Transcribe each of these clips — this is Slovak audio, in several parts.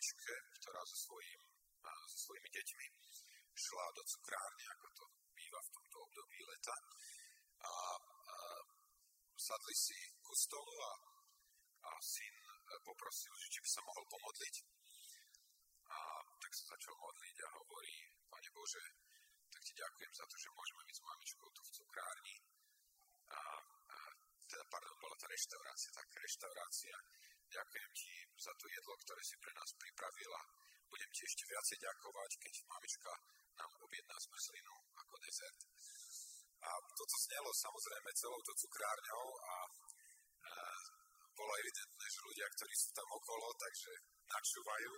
mamičke, ktorá so, svojím, so svojimi deťmi šla do cukrárne, ako to býva v tomto období leta. A, a sadli si ku stolu a, a syn poprosil, že či by sa mohol pomodliť. A tak sa začal modliť a hovorí, Pane Bože, tak ti ďakujem za to, že môžeme byť s mamičkou tu v cukrárni. A, a teda, pardon, bola tá reštaurácia, tak reštaurácia. Ďakujem ti za to jedlo, ktoré si pre nás pripravila. Budem ti ešte viacej ďakovať, keď mamička nám objedná zmrzlinu ako dezert. A toto znelo samozrejme celou to cukrárňou a, a bolo evidentné, že ľudia, ktorí sú tam okolo, takže načúvajú.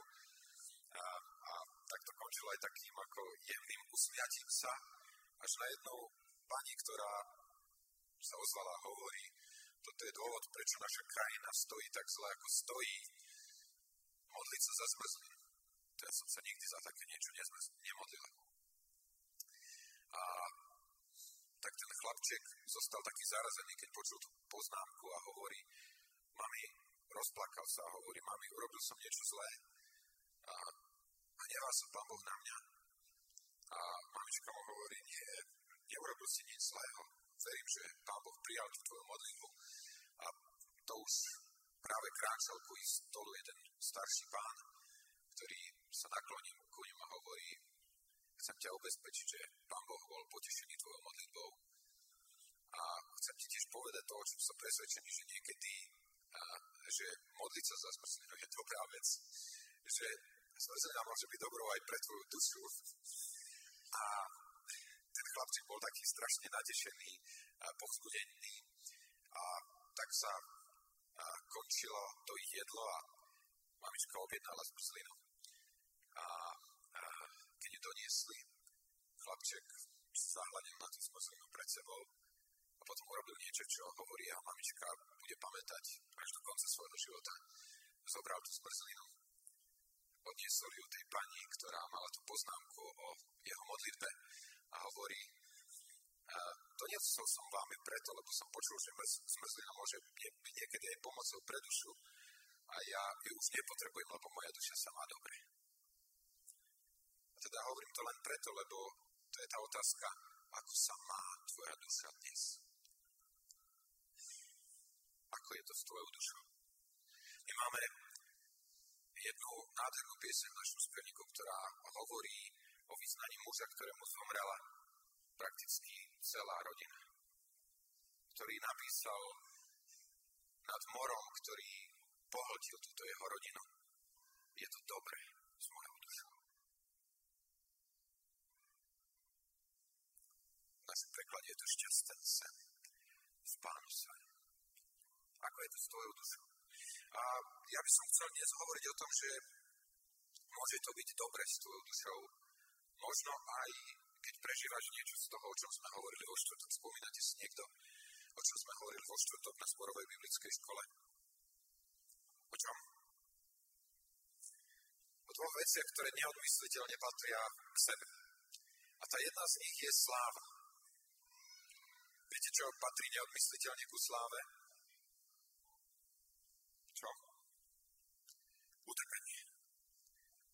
A, a tak to končilo aj takým ako jemným usmiatím sa, až na jednou pani, ktorá sa ozvala hovorí, toto je dôvod, prečo naša krajina stojí tak zle, ako stojí. Modliť sa za zmrzlinu. Ja som sa nikdy za také niečo nemodlil. A tak ten chlapček zostal taký zarazený, keď počul tú poznámku a hovorí, mami, rozplakal sa a hovorí, mami, urobil som niečo zlé a, a nevá sa pán Boh na mňa. A mamička mu hovorí, nie, neurobil si nič zlého. Verím, že pán Boh prijal tú tvoju modlitbu. A to už práve kráčal ku stolu jeden starší pán, ktorý sa nakloní ku ňom a hovorí, chcem ťa ubezpečiť, že pán Boh bol potešený tvojou modlitbou. A chcem ti tiež povedať to, o čom som presvedčený, že niekedy a, že modliť sa za zmrzlinu je dobrá vec. Že zmrzlina môže byť dobrou aj pre tvoju dušu. A ten chlapček bol taký strašne natešený a povzbudený. A tak sa a, končilo to ich jedlo a mamička objednala zmrzlinu. A, a keď ju doniesli, chlapček zahľadil na tú zmrzlinu pred sebou a potom urobil niečo, čo hovorí a mamička bude pamätať až do konca svojho života. Zobral tú zmrzlinu, odniesol ju tej pani, ktorá mala tú poznámku o jeho modlitbe a hovorí, doniesol som vám je preto, lebo som počul, že zmrzlina môže byť niekedy aj pomocou pre dušu a ja ju už nepotrebujem, lebo moja duša sa má dobre. A teda hovorím to len preto, lebo to je tá otázka, ako sa má tvoja duša dnes. Ako je to s tvojou dušou? My máme jednu nádhernú piesň v našom spevníku, ktorá hovorí o vyznaní muža, ktorému zomrela prakticky celá rodina, ktorý napísal nad morom, ktorý pohltil túto jeho rodinu. Je to dobré s mojou dušou. V našom preklade je to šťastný sen v Pánu sa. Ako je to s tvojou dušou? A ja by som chcel dnes hovoriť o tom, že môže to byť dobre s tvojou dušou, možno aj keď prežívaš niečo z toho, o čom sme hovorili vo štvrtok, spomínate si niekto, o čom sme hovorili vo štvrtok na Zborovej biblickej škole? O čom? O dvoch veciach, ktoré neodmysliteľne patria k sebe. A tá jedna z nich je sláva. Viete, čo patrí neodmysliteľne ku sláve? Čo? Utrpenie.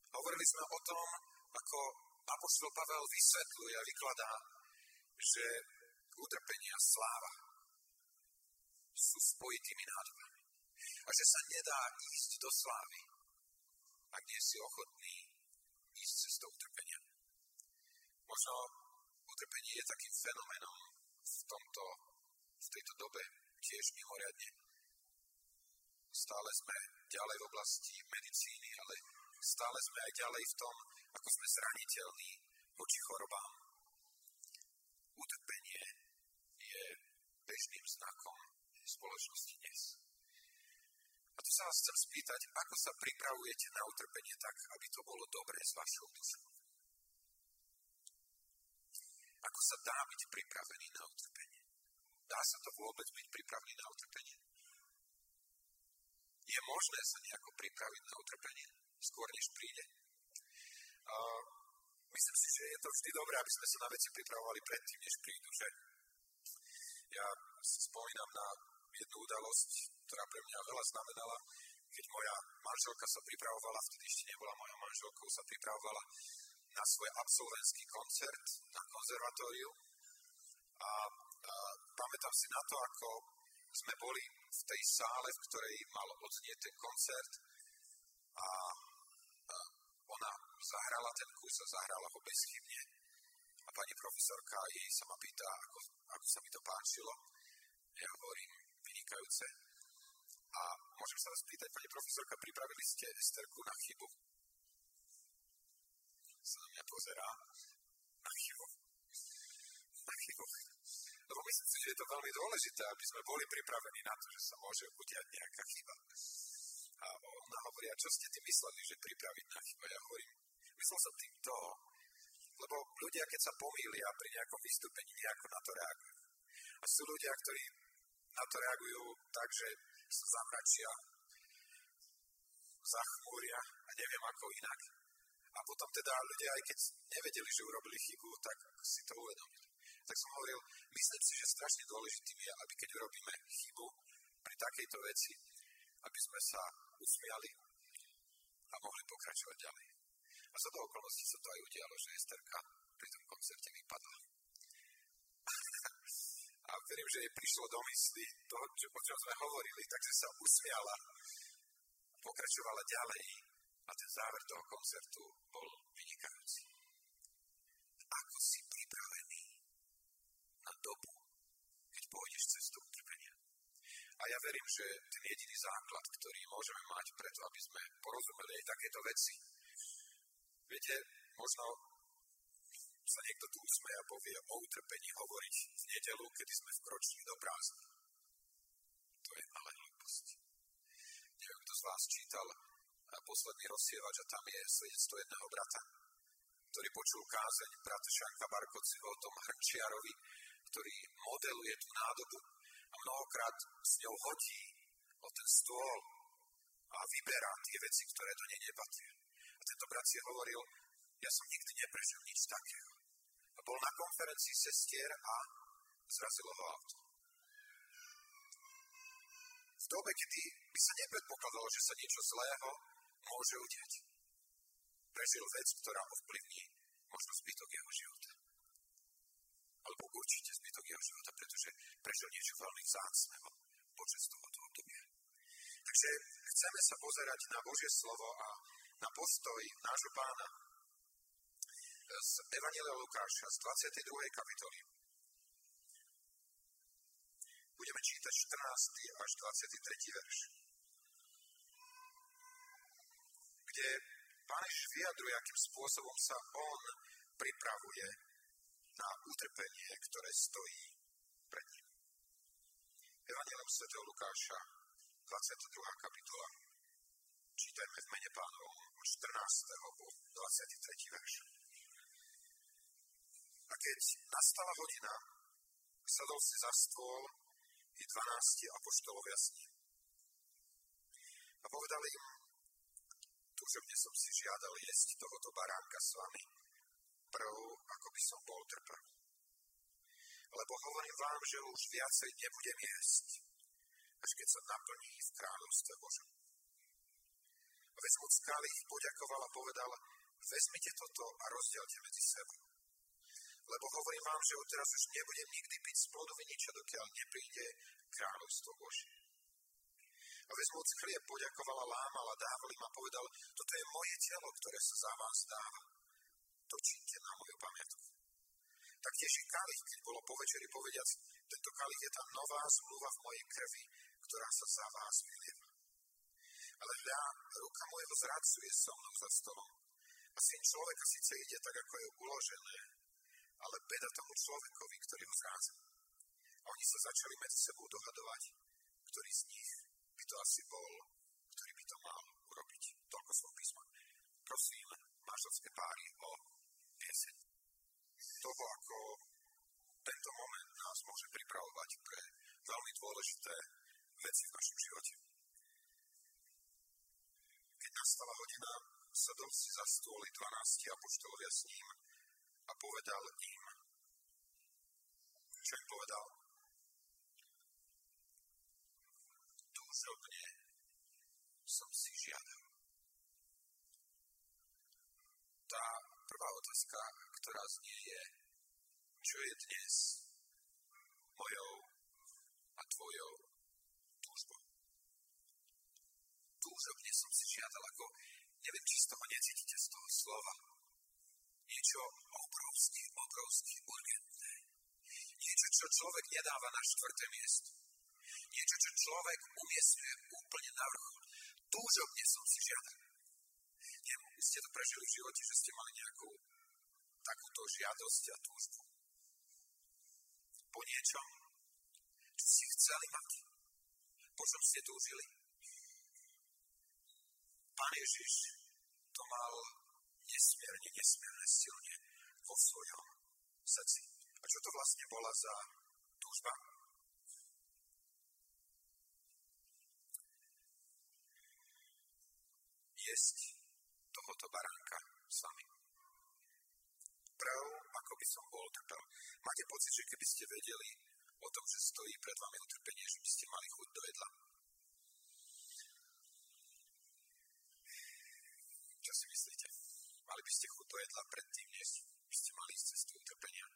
Hovorili sme o tom, ako Apoštol Pavel vysvetľuje a vykladá, že utrpenie a sláva sú spojitými nádobami. A že sa nedá ísť do slávy, ak nie si ochotný ísť cestou utrpenia. Možno utrpenie je takým fenomenom v, tomto, v tejto dobe tiež mimoriadne. Stále sme ďalej v oblasti medicíny, ale stále sme aj ďalej v tom, ako sme zraniteľní voči chorobám. Utrpenie je bežným znakom spoločnosti dnes. A tu sa vás chcem spýtať, ako sa pripravujete na utrpenie tak, aby to bolo dobré s vašou dušou. Ako sa dá byť pripravený na utrpenie? Dá sa to vôbec byť pripravený na utrpenie? Je možné sa nejako pripraviť na utrpenie? Skôr než príde? A myslím si, že je to vždy dobré, aby sme sa na veci pripravovali predtým, než prídu, že? Ja si spomínam na jednu udalosť, ktorá pre mňa veľa znamenala, keď moja manželka sa pripravovala, vtedy ešte nebola moja manželkou, sa pripravovala na svoj absolventský koncert na konzervatóriu a, a pamätám si na to, ako sme boli v tej sále, v ktorej mal odznieť ten koncert a, ona zahrala ten kus a zahrala ho bezchybne. A pani profesorka jej sa ma pýta, ako, ako sa mi to páčilo. Ja hovorím, vynikajúce. A môžem sa vás pýtať, pani profesorka, pripravili ste Esterku na chybu? Sa na mňa pozerá. Na chybu. Na chybu. Lebo myslím si, že je to veľmi dôležité, aby sme boli pripravení na to, že sa môže udiať nejaká chyba. A ona hovorí, a čo ste tým mysleli, že pripraviť na chyba? Ja hovorím, myslel som tým to, lebo ľudia, keď sa pomýlia pri nejakom vystúpení, nejako na to reagujú. A sú ľudia, ktorí na to reagujú tak, že sa zamračia, zachmúria a neviem ako inak. A potom teda ľudia, aj keď nevedeli, že urobili chybu, tak si to uvedomili. Tak som hovoril, myslím si, že strašne dôležitým je, aby keď urobíme chybu pri takejto veci, aby sme sa usmiali a mohli pokračovať ďalej. A za to okolností sa to aj udialo, že Esterka pri tom koncerte vypadla. a verím, že jej prišlo do mysli to, čo, o čom sme hovorili, takže sa usmiala, pokračovala ďalej a ten záver toho koncertu bol vynikajúci. Ako si pripravený na dobu, keď pôjdeš utrpenia? A ja verím, že ten jediný základ, ktorý môžeme mať preto, aby sme porozumeli aj takéto veci, viete, možno sa niekto tu usmeje a povie o utrpení hovoriť v nedelu, kedy sme vkročili do prázdna. To je ale hlúposť. Neviem, kto z vás čítal posledný rozsievač a tam je svedectvo jedného brata, ktorý počul kázeň brata Šanka Barkociho o tom hrnčiarovi, ktorý modeluje tú nádobu a mnohokrát s ňou hodí o ten stôl a vyberá tie veci, ktoré do nej nepatria. A tento brat si hovoril, ja som nikdy neprežil nič takého. A bol na konferencii sestier a zrazilo ho auto. V dobe, kedy by sa nepredpokladalo, že sa niečo zlého môže udiať. Prežil vec, ktorá ovplyvní možno zbytok jeho života. Alebo určite zbytok jeho života, pretože prežil niečo veľmi vzácného počas tohoto obdobia. Takže chceme sa pozerať na Božie slovo a na postoj nášho pána z Evangelia Lukáša z 22. kapitoly. Budeme čítať 14. až 23. verš. Kde Pán vyjadruje, akým spôsobom sa on pripravuje na utrpenie, ktoré stojí pred ním. Evangelium Sv. Lukáša, 22. kapitola. Čítajme v mene pánovom od 14. po 23. verš. A keď nastala hodina, sadol si za stôl i 12 apoštolovia s ním. A povedali im, túžobne som si žiadal jesť tohoto baránka s vami, prv, ako by som bol trpel. Lebo hovorím vám, že už viacej nebudem jesť, až keď sa naplní v kráľovstve Božom. Vezmúc kalich, poďakoval a povedal, vezmite toto a rozdielte medzi sebou. Lebo hovorím vám, že odteraz už nebudem nikdy piť z plodu viniča, dokiaľ nepríde kráľovstvo Božie. A vezmúc chlieb, poďakovala, lámala, dával im a povedal, toto je moje telo, ktoré sa za vás dáva. To čínte na moju pamiatku. Taktiež i kalich, keď bolo po večeri povediac, tento kalich je tá nová zmluva v mojej krvi, ktorá sa za vás vylieva. Ale hľa, ruka môjho zradcu je so mnou za stolom. A syn človeka síce ide tak, ako je uložené, ale beda tomu človekovi, ktorý ho zrádza. A oni sa začali medzi sebou dohadovať, ktorý z nich by to asi bol, ktorý by to mal urobiť. Toľko svoj písma. Prosím, manželské páry o pieseň toho, ako tento moment nás môže pripravovať pre veľmi dôležité veci v našom živote. Keď nastala hodina, sadol si za stôly 12 apoštolovia s ním a povedal im, čo im povedal? Túžobne som si žiadal. Tá prvá otázka, ktorá znie je, čo je dnes mojou a tvojou túžbou. Túžobne som si žiadal, ako neviem, či z toho necítite z toho slova. Niečo obrovské, obrovské, urgentné. Niečo, čo človek nedáva na štvrté miesto. Niečo, čo človek umiestňuje úplne na vrchol. Túžobne som si žiadal. Ste to prežili v živote, že ste mali nejakú takúto žiadosť a túžbu. Po niečom, čo ste chceli mať. Po čom ste túžili. Pán Ježiš to mal nesmierne, nesmierne silne vo svojom srdci. A čo to vlastne bola za túžba? Jesť tohoto baránka s vami. Prav, ako by som bol trpel. Máte pocit, že keby ste vedeli o tom, že stojí pred vami utrpenie, že by ste mali chuť do jedla? Čo si myslíte? Mali by ste chuť do jedla predtým, než by ste mali ísť cestu utrpenia?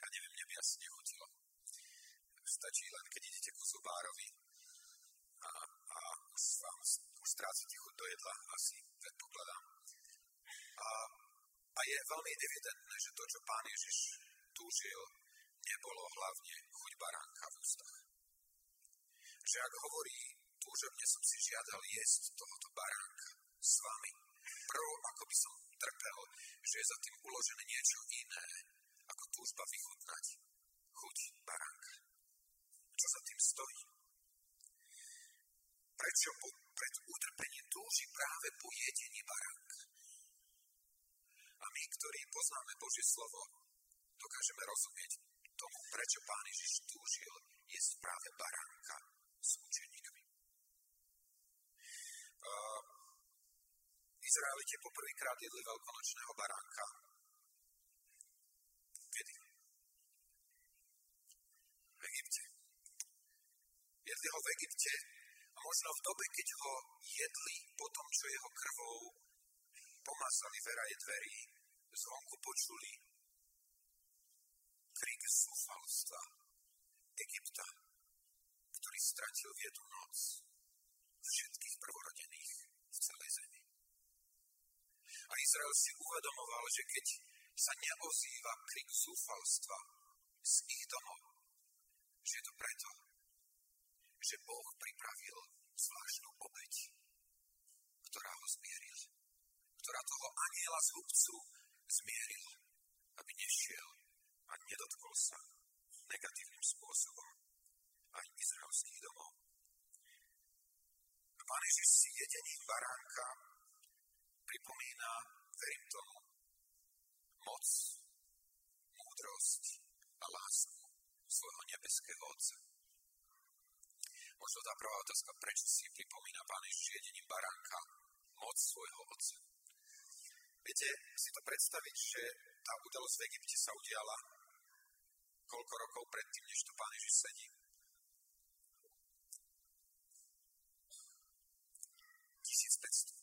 Ja neviem, mne by asi nechutilo. Stačí len, keď idete ku zubárovi a, a už vám už strácate chuť do jedla, asi predpokladám. A, a je veľmi evidentné, že to, čo pán Ježiš túžil, nebolo hlavne chuť baránka v ústach. Že ak hovorí, túžobne som si žiadal jesť tohoto baránka s vami, prv ako by som trpel, že je za tým uložené niečo iné, ako túžba vychutnať chuť baránka. Čo za tým stojí? Prečo po, pred utrpením túži práve po jedení baránka? A my, ktorí poznáme Božie slovo, dokážeme rozumieť tomu, prečo Pán Ježiš túžil jesť práve baránka s učeníkmi. Uh, Izraelite poprvýkrát jedli veľkonočného baránka. Kedy? V Egypte. Jedli ho v Egypte možno v dobe, keď ho jedli po tom, čo jeho krvou pomazali veraje dverí, zvonku počuli krik zúfalstva Egypta, ktorý stratil v jednu noc všetkých prvorodených v celej zemi. A Izrael si uvedomoval, že keď sa neozýva krik zúfalstva z ich domov, že je to preto, že Boh pripravil zvláštnu obeď, ktorá ho zmieril, ktorá toho aniela z hubcu zmieril, aby nešiel a nedotkol sa negatívnym spôsobom aj izraelských domov. Pán Ježiš si jedením baránka pripomína, verím tomu, moc, múdrosť a lásku svojho nebeského Otca. Možno tá prvá otázka, prečo si pripomína Pán Ježiš jedením baránka moc svojho Otca. Viete si to predstaviť, že tá udalosť v Egypte sa udiala koľko rokov predtým, než tu Pán Ježiš sedí? Tisícpäťsto.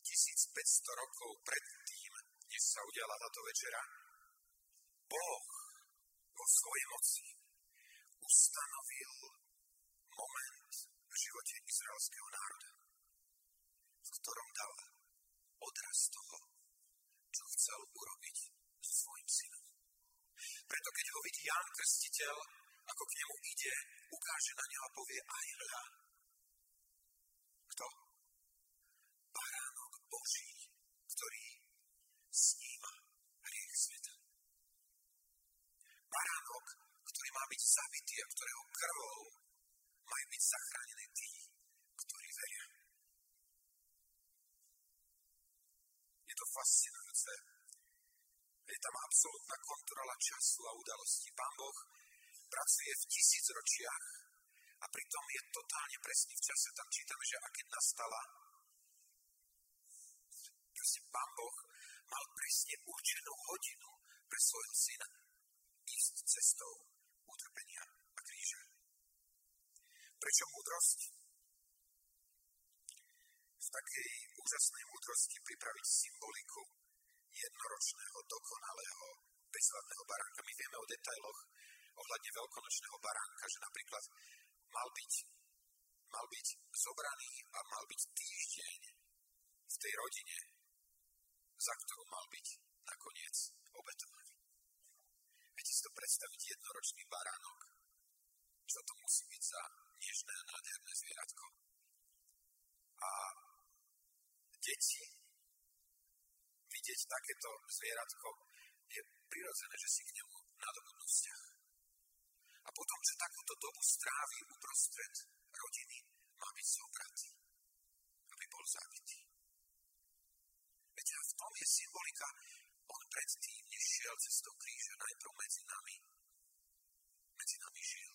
1500 rokov predtým, než sa udiala táto večera, Boh vo svojej moci ustanovil moment v živote izraelského národa, v ktorom dal odraz toho, čo chcel urobiť so svojim synom. Preto keď ho vidí Ján Krstiteľ, ako k nemu ide, ukáže na neho a povie aj hľa. Kto? Baránok Boží, ktorý sníma hriech sveta. Baránok, ktorý má byť zabitý a ktorého krvou majú byť zachránení tí, ktorí veria. Je to fascinujúce, je tam absolútna kontrola času a udalostí. Pán Boh pracuje v tisícročiach a pritom je totálne presný v čase. Tam čítame, že a keď nastala, proste Pán Boh mal presne určenú hodinu pre svojho syna ísť cestou utrpenia. Prečo múdrosť? takej úžasnej múdrosti pripraviť symboliku jednoročného, dokonalého, bezvadného baránka. My vieme o detailoch ohľadne veľkonočného baránka, že napríklad mal byť, mal byť zobraný a mal byť týždeň v tej rodine, za ktorú mal byť nakoniec obetovaný. Viete si to predstaviť jednoročný baránok? Čo to musí byť za nežné nádherné zvieratko? A deti vidieť takéto zvieratko je prirodzené, že si k nemu nadobudnú vzťah. A potom, že takúto dobu strávi uprostred rodiny, má byť zobratý, aby bol zabitý. A v tom je symbolika, on predtým, než šiel cestou kríža, najprv medzi nami, medzi nami žil.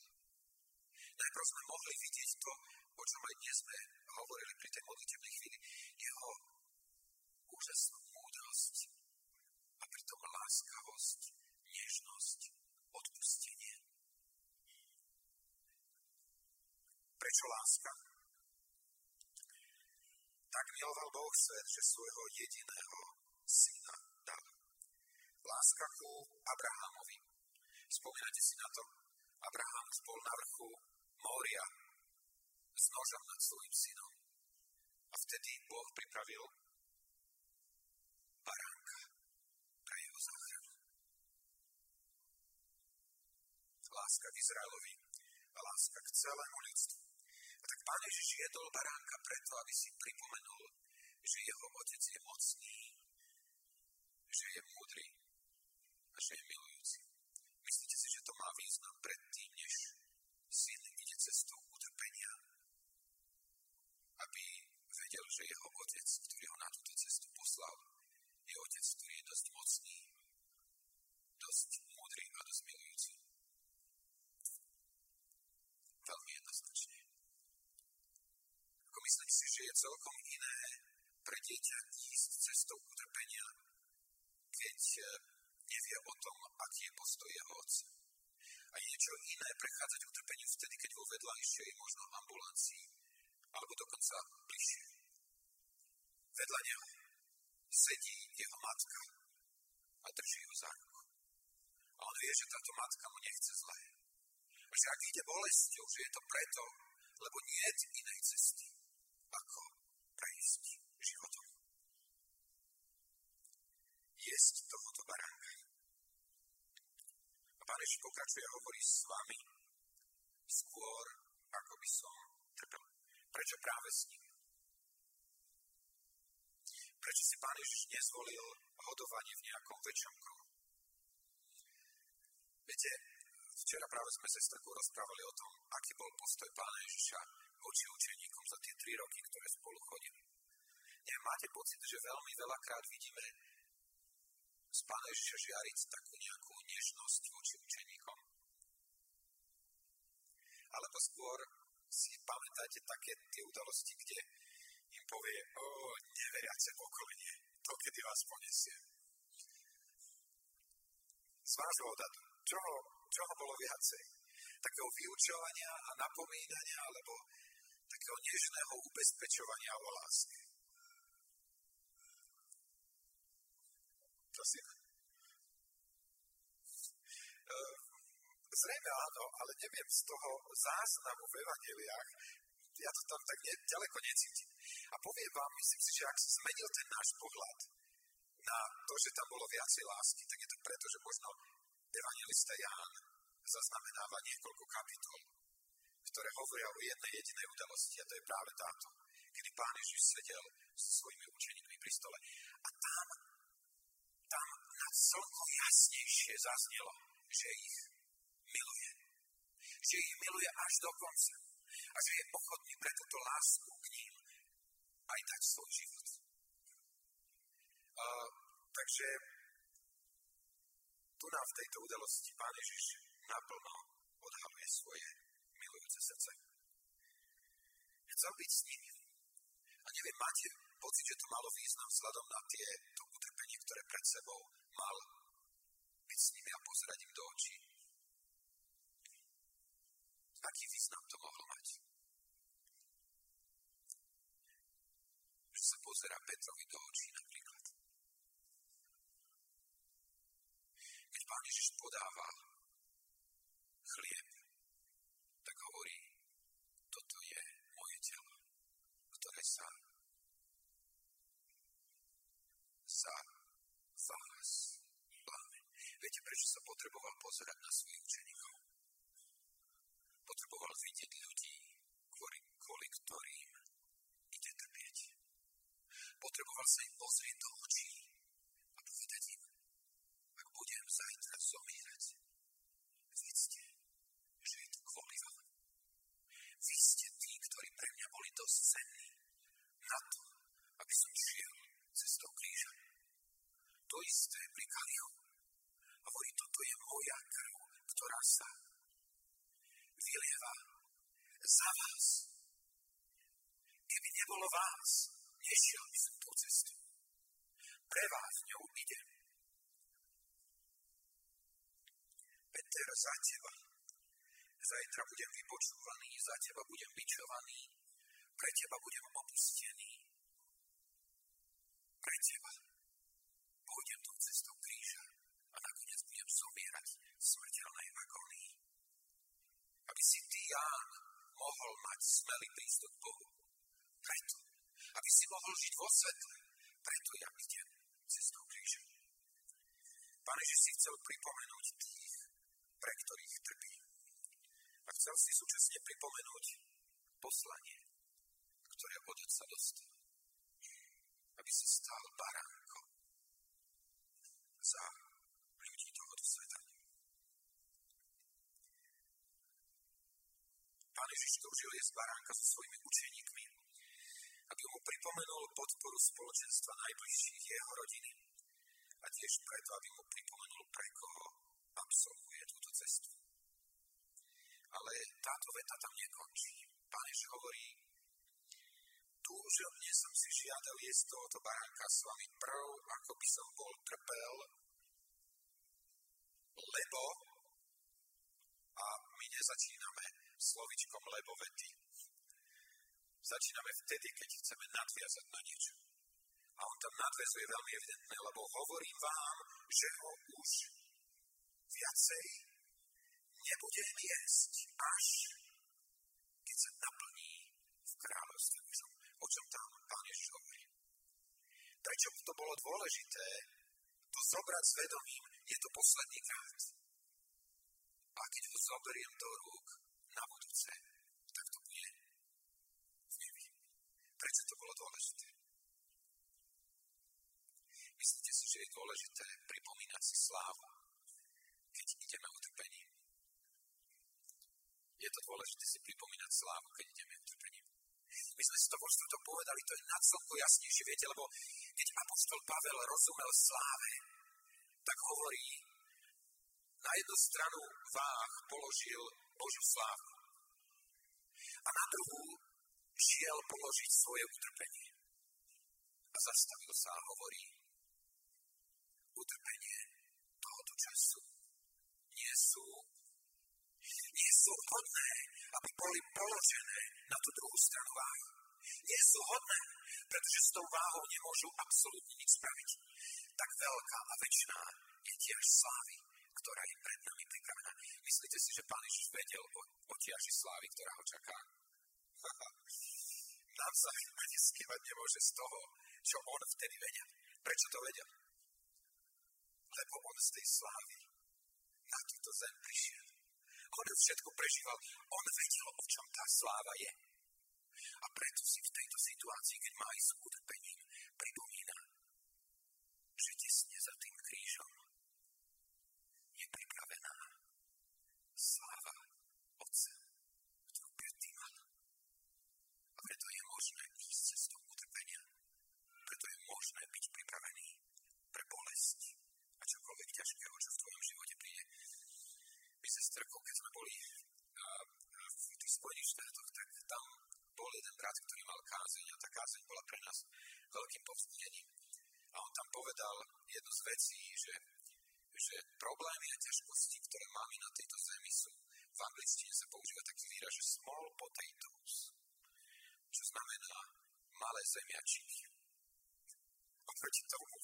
Najprv sme mohli vidieť to, o čom aj dnes sme hovorili pri tej modlitebnej chvíli, jeho úžasnú múdrosť a pritom láskavosť, nežnosť, odpustenie. Prečo láska? Tak miloval Boh svet, že svojho jediného syna dal. Láska ku Abrahamovi. Spomínate si na to? Abraham bol na vrchu Mória s nožom nad svojim synom. A vtedy Boh pripravil baránka pre jeho záchranu. Láska k Izraelovi a láska k celému ľudstvu. A tak Pán Ježiš jedol baránka preto, aby si pripomenul, že jeho otec je mocný, že je múdry a že je milujúci. Myslíte si, že to má význam predtým, než syn ide cestou utrpenia, aby vedel, že jeho otec, ktorý ho na túto cestu poslal, je otec, ktorý je dosť mocný, dosť múdry a dosť milujúci. Veľmi jednoznačne. Ako myslím si, že je celkom iné pre dieťa ísť cestou utrpenia, keď eh, nevie o tom, aký je postoj jeho otca. A je niečo iné prechádzať utrpeniu vtedy, keď vo vedľajšej, možno ambulancii, alebo dokonca bližšie. Vedľa neho sedí jeho matka a drží ho za ruku. A on vie, že táto matka mu nechce zlé. A že ak ide bolesťou, že je to preto, lebo nie je inej cesty, ako prejsť životom. Jesť tohoto baránka. A pán Ježiš pokračuje a hovorí s vami skôr, ako by som trpel. Prečo práve s ním? Prečo si pán Ježiš nezvolil hodovanie v nejakom väčšom kruhu? Viete, včera práve sme sa s takou rozprávali o tom, aký bol postoj pána Ježiša voči učeníkom za tie tri roky, ktoré spolu chodili. Neviem, máte pocit, že veľmi veľakrát vidíme z pána Ježiša žiariť takú nejakú nežnosť voči učeníkom? Alebo skôr si pamätáte také tie udalosti, kde im povie, o, neveriace pokolenie, to kedy vás poniesie. Z vášho odhadu, čoho, čoho bolo viacej? Takého vyučovania a napomínania, alebo takého nežného ubezpečovania o láske? Prosím. Ehm, zrejme áno, ale neviem z toho záznamu v evaneliách, ja to tam tak ne, ďaleko necítim. A poviem vám, myslím si, že ak sa zmenil ten náš pohľad na to, že tam bolo viacej lásky, tak je to preto, že možno evangelista Ján zaznamenáva niekoľko kapitol, ktoré hovoria o jednej jedinej udalosti a to je práve táto, kedy pán Ježiš sedel so svojimi učeníkmi pri stole. A tam, tam na celko jasnejšie zaznelo, že ich miluje. Že ich miluje až do konca a že je ochotný pre túto lásku k ním aj dať svoj život. Uh, takže tu nám v tejto udalosti Pán Ježiš naplno odhaluje svoje milujúce srdce. Chcel byť s nimi. A neviem, máte pocit, že to malo význam vzhľadom na tie, to utrpenie, ktoré pred sebou mal byť s nimi a pozerať im do očí. Aký význam to mohlo mať? pozera Petrovi do očí napríklad. Keď pán Ježiš podáva chlieb, tak hovorí, toto je moje telo, ktoré sa za vás láme. Viete, prečo sa potreboval pozerať na svojich učeníkov? Potreboval vidieť ľudí, kvôli, kvôli ktorým ide trpieť. Potreboval sa im pozrieť do očí a povedať im, ak budem zajtra zomírať, vedzte, že je to kvôli vám. Vy ste tí, ktorí pre mňa boli dosť cenní na to, aby som šiel cestou kríža. To isté pri Kaliu. Hovorí, toto je moja krv, ktorá sa vylieva za vás. Keby nebolo vás, nešiel by som tú cestu. Pre vás ňou idem. Peter, za teba. Zajtra budem vypočúvaný, za teba budem bičovaný, pre teba budem opustený. Pre teba pôjdem tou cestou kríža a budem zomierať smrteľnej agónii. Aby si ty, Ján, mohol mať smelý prístup k Bohu. Preto, aby si mohol žiť vo svetle, preto ja idem cestou kríža. Pane, že si chcel pripomenúť tých, pre ktorých trpí. A chcel si súčasne pripomenúť poslanie, ktoré od Otca dostal. Aby si stál baránko za ľudí tohoto sveta. Pán Ježiš túžil jesť baránka so svojimi učeníkmi, aby mu pripomenul podporu spoločenstva najbližších jeho rodiny a tiež preto, aby mu pripomenul, pre koho absolvuje túto cestu. Ale táto veta tam nekončí. Pán Ježiš hovorí, túžobne som si žiadal jesť tohoto baránka s vami prv, ako by som bol trpel, lebo a my nezačíname slovičkom lebo vety. Začíname vtedy, keď chceme nadviazať na niečo. A on tam nadvezuje veľmi evidentne, lebo hovorím vám, že ho už viacej nebudem jesť, až keď sa naplní v kráľovstve. O čom tam Pán Ježiš hovorí? Prečo to bolo dôležité to zobrať s vedomím, je to posledný krát. A keď ho zoberiem do rúk, budúce, tak to bude v nebi. Prečo to bolo dôležité? Myslíte si, že je dôležité pripomínať si slávu, keď ideme utrpením? Je to dôležité si pripomínať slávu, keď ideme utrpením? My sme si to vo to povedali, to je na celko jasnejšie, viete, lebo keď apoštol Pavel rozumel sláve, tak hovorí, na jednu stranu váh položil Božiu slávu. A na druhú šiel položiť svoje utrpenie. A zastavil sa a hovorí, utrpenie tohoto času nie sú, nie sú hodné, aby boli položené na tú druhú stranu váhy. Nie sú hodné, pretože s tou váhou nemôžu absolútne nič spraviť. Tak veľká a väčšiná je tiež slávy, ktorá je pred nami pripravená. Myslíte si, že Pán Ježiš vedel o, o tiaži slávy, ktorá ho čaká? Nám sa ani skývať nemôže z toho, čo on vtedy vedel. Prečo to vedel? Lebo on z tej slávy na túto zem prišiel. On všetko prežíval. On vedel, o čom tá sláva je. A preto si v tejto situácii, keď má ísť utrpením, pripomína, že tesne za tým krížom je pripravená sláva Otca, ktorú predtým mal. A preto je možné ísť cestou utrpenia. Preto je možné byť pripravený pre bolesť a čokoľvek ťažkého, čo v tvojom živote príde. My sa strkou, keď sme boli v tých Spojených štátoch, tak tam bol jeden brat, ktorý mal kázeň a tá kázeň bola pre nás veľkým povzbudením. A on tam povedal jednu z vecí, že že problémy a ťažkosti, ktoré máme na tejto zemi sú, v angličtine sa používa taký výraz, že small potatoes, čo znamená malé zemiačiky. proti tomu,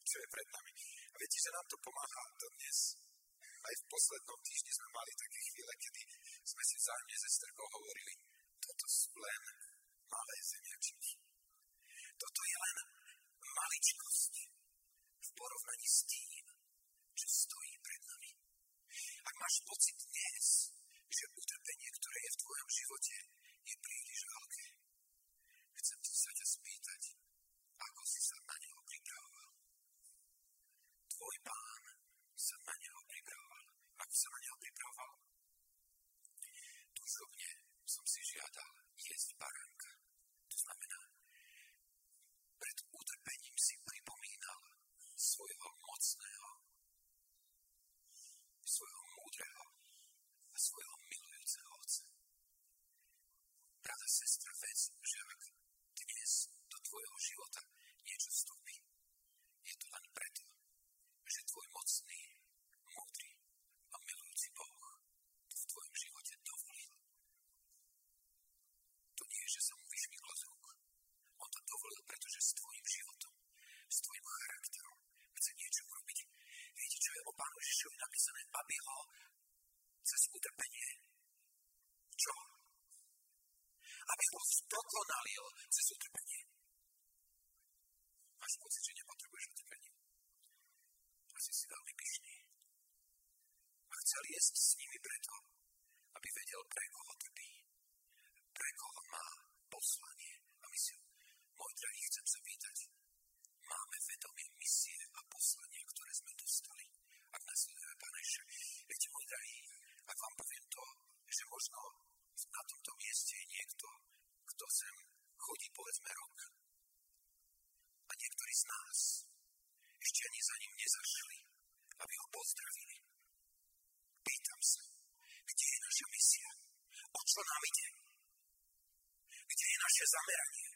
čo je pred nami. A viete, že nám to pomáha dnes. Aj v poslednom týždni sme mali také chvíle, kedy sme si vzájomne ze strkou hovorili, toto sú len malé zemiačky. Toto je len maličkosť v porovnaní s tým, čo stojí pred nami. Ak máš pocit dnes, že utrpenie, ktoré je v tvojom živote, je príliš veľké, chcem sa ťa spýtať, ako si sa na neho pripravoval. Tvoj pán sa na neho pripravoval. Ako sa na neho pripravoval? Túžobne som si žiadal jesť baránka. To znamená, pred utrpením si pripomínal svojho mocného, svojho múdreho a svojho milujúceho otca. Brada, sestra, vec, že ak dnes do tvojho života niečo vstúpi, je to len preto, že tvoj mocný, múdry ho dokonalil cez utrpenie. Máš pocit, že nepotrebuješ utrpenie? Asi si veľmi pyšný. A chcel jesť s nimi preto, aby vedel, pre koho trpí, pre koho má poslanie a misiu. Môj drahý, chcem sa pýtať, máme vedomie misie a poslanie, ktoré sme dostali, ak nasledujeme Pána Ježiša. Viete, môj drahý, ak vám poviem to, že možno na tomto mieste je niekto, kto sem chodí povedzme rok. A niektorí z nás ešte ani za ním nezašli, aby ho pozdravili. Pýtam sa, kde je naša misia? O čo nám ide? Kde je naše zameranie?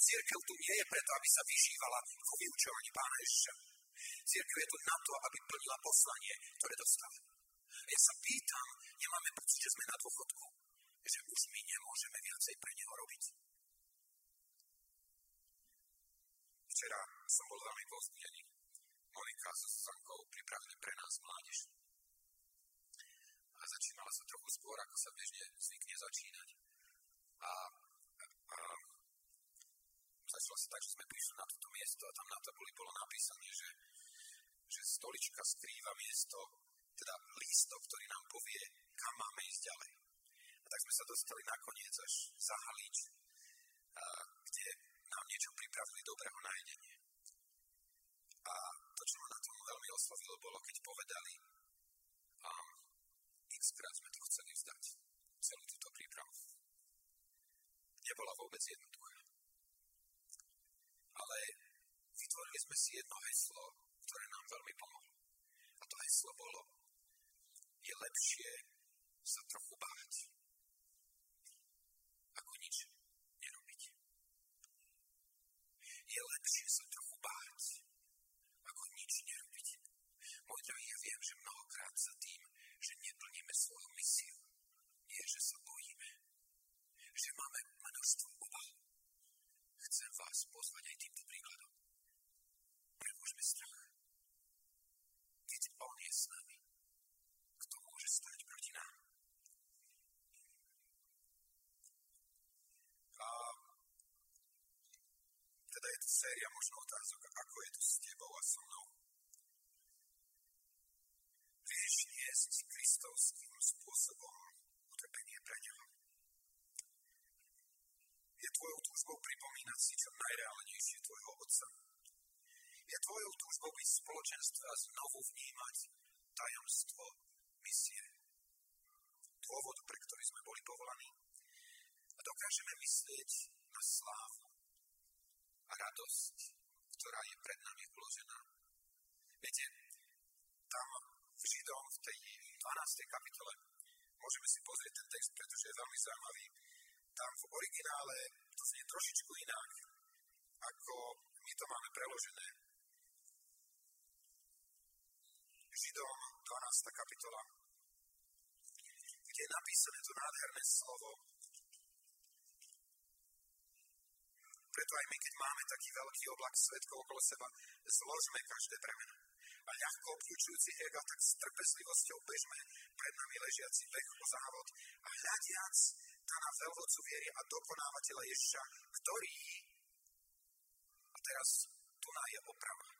Církev tu nie je preto, aby sa vyžívala vo vyučovaní Pána Ježiša. Církev je tu na to, aby plnila poslanie, ktoré dostala. Ja sa pýtam, nemáme pocit, že sme na dôchodku, že už my nemôžeme viacej pre neho robiť. Včera som bol veľmi povzbudený. Monika so Susankou pripravili pre nás mládež. A začínala sa trochu skôr, ako sa bežne zvykne začínať. A, a začalo sa tak, že sme prišli na toto miesto a tam na tabuli bolo napísané, že, že stolička skrýva miesto, teda lístok, ktorý nám povie, kam máme ísť ďalej. A tak sme sa dostali nakoniec až za Halíč, a, kde nám niečo pripravili dobrého na jedenie. A to, čo ma na tom veľmi oslovilo, bolo, keď povedali, x krát sme to chceli vzdať, celú túto prípravu. Nebola vôbec jednoduchá. Ale vytvorili sme si jedno heslo, ktoré nám veľmi pomohlo. A to heslo bolo, je lepšie sa trochu báť, ako nič nerobiť. Je lepšie sa trochu báť, ako nič nerobiť. Môj drahý, ja viem, že mnohokrát za tým, že neplníme svoju misiu, je, že sa bojíme, že máme množstvo obav. Chcem vás pozvať aj týmto príkladom. Premožme strach. Keď On je s nami, kto môže stať proti nám? A teda je to séria možno otázok, ako je to s tebou a so mnou. Vieš niesť kristovským spôsobom utrpenie pre neho. Je tvojou túžbou pripomínať si čo najreálnejšie tvojho otca. Je tvojou túžbou byť v spoločenstve a znovu vnímať tajomstvo misie. Dôvod, pre ktorý sme boli povolaní. A dokážeme myslieť na slávu a radosť, ktorá je pred nami vložená. Viete, tam v Židom v tej 12. kapitole môžeme si pozrieť ten text, pretože je veľmi zaujímavý. Tam v originále to znie trošičku inak, ako my to máme preložené. Židom 12. kapitola, kde je napísané to nádherné slovo Preto aj my, keď máme taký veľký oblak svetkov okolo seba, zložme každé bremeno. A ľahko obklúčujúci ega, tak s trpezlivosťou bežme pred nami ležiaci beh o závod a hľadiac pána veľvodcu viery a dokonávateľa Ježiša, ktorý, teraz tu je oprava,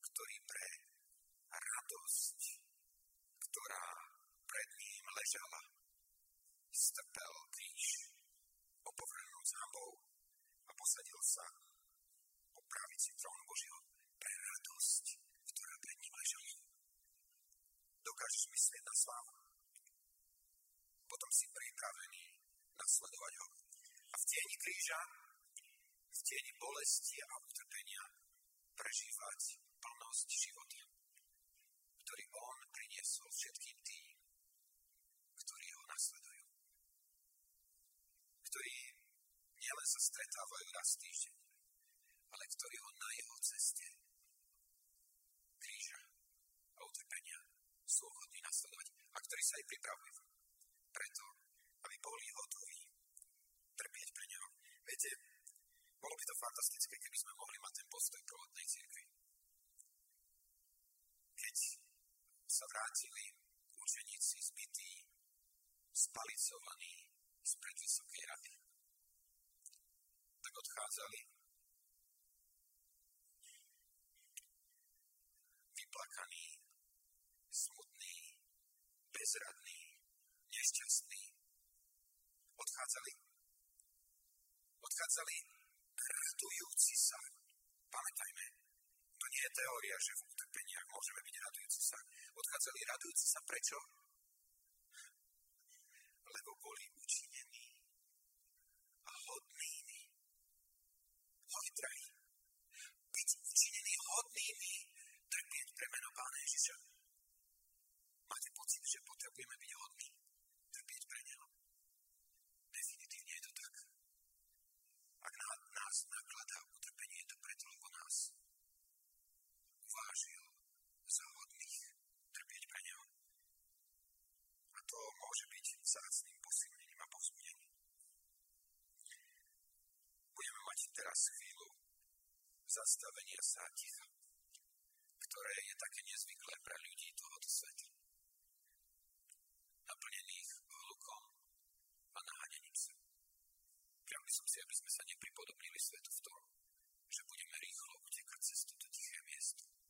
ktorý pre radosť, ktorá pred ním ležala, strpel kríž, opovrhnúť hambou a posadil sa po pravici trónu Božieho pre radosť, ktorá pred ním ležala. Dokážeš myslieť na slávu? Potom si pripravený nasledovať ho. A v tieni kríža, v tieni bolesti a utrpenia prežívať plnosť života, ktorý on priniesol všetkým tým, ktorí ho nasledujú. Ktorí nielen sa stretávajú raz týždeň, ale ktorí ho na jeho ceste kríža a utrpenia sú ochotní nasledovať a ktorí sa aj pripravujú. Preto, aby boli hotoví trpieť pre neho. Viete, bolo by to fantastické, keby sme mohli mať ten postoj prvotnej cirkvi. Keď sa vrátili učeníci zbytí, spalicovaní z predvysokej rady, tak odchádzali vyplakaní, smutní, bezradní, nešťastní. Odchádzali odchádzali radujúci sa. Pamätajme, to nie je teória, že v utrpeniach môžeme byť radujúci sa. Odchádzali radujúci sa prečo? Lebo boli učinení a hodnými. Hoď, drahí, byť učinení hodnými trpieť pre meno Pána Ježiša. Máte pocit, že potrebujeme byť hodní trpieť pre Neho? Definitívne je to tak. Ak na nás nakladá utrpenie, je to preto, lebo nás uvážil za hodných trpieť pre Neho. A to môže byť vzácným posilnením a povzbudením. Budeme mať teraz chvíľu zastavenia sa ticha, ktoré je také nezvyklé pre ľudí tohoto sveta. Naplnených hlukom a naháňaním sa. Priam by som si, aby sme sa nepripodobnili svetu v tom, že budeme rýchlo utekať cez toto tiché miesto.